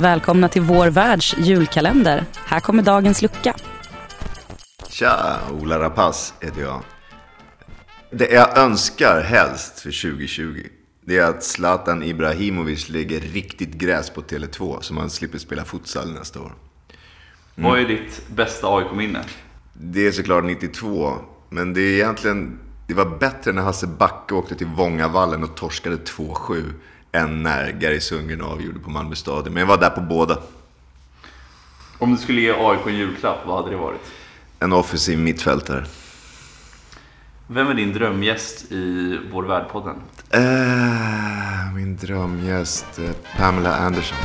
Välkomna till vår världs julkalender. Här kommer dagens lucka. Tja, Ola Rapace heter jag. Det jag önskar helst för 2020, det är att Zlatan Ibrahimovic lägger riktigt gräs på Tele2 så man slipper spela futsal nästa år. Vad är ditt bästa AIK-minne? Det är såklart 92, men det är egentligen... Det var bättre när Hasse Backe åkte till Vångavallen och torskade 2-7 än när Gary Sundgren avgjorde på Malmö stadion. Men jag var där på båda. Om du skulle ge AIK en julklapp, vad hade det varit? En offensiv mittfältare. Vem är din drömgäst i Vår Värld-podden? Eh, min drömgäst, Pamela Anderson.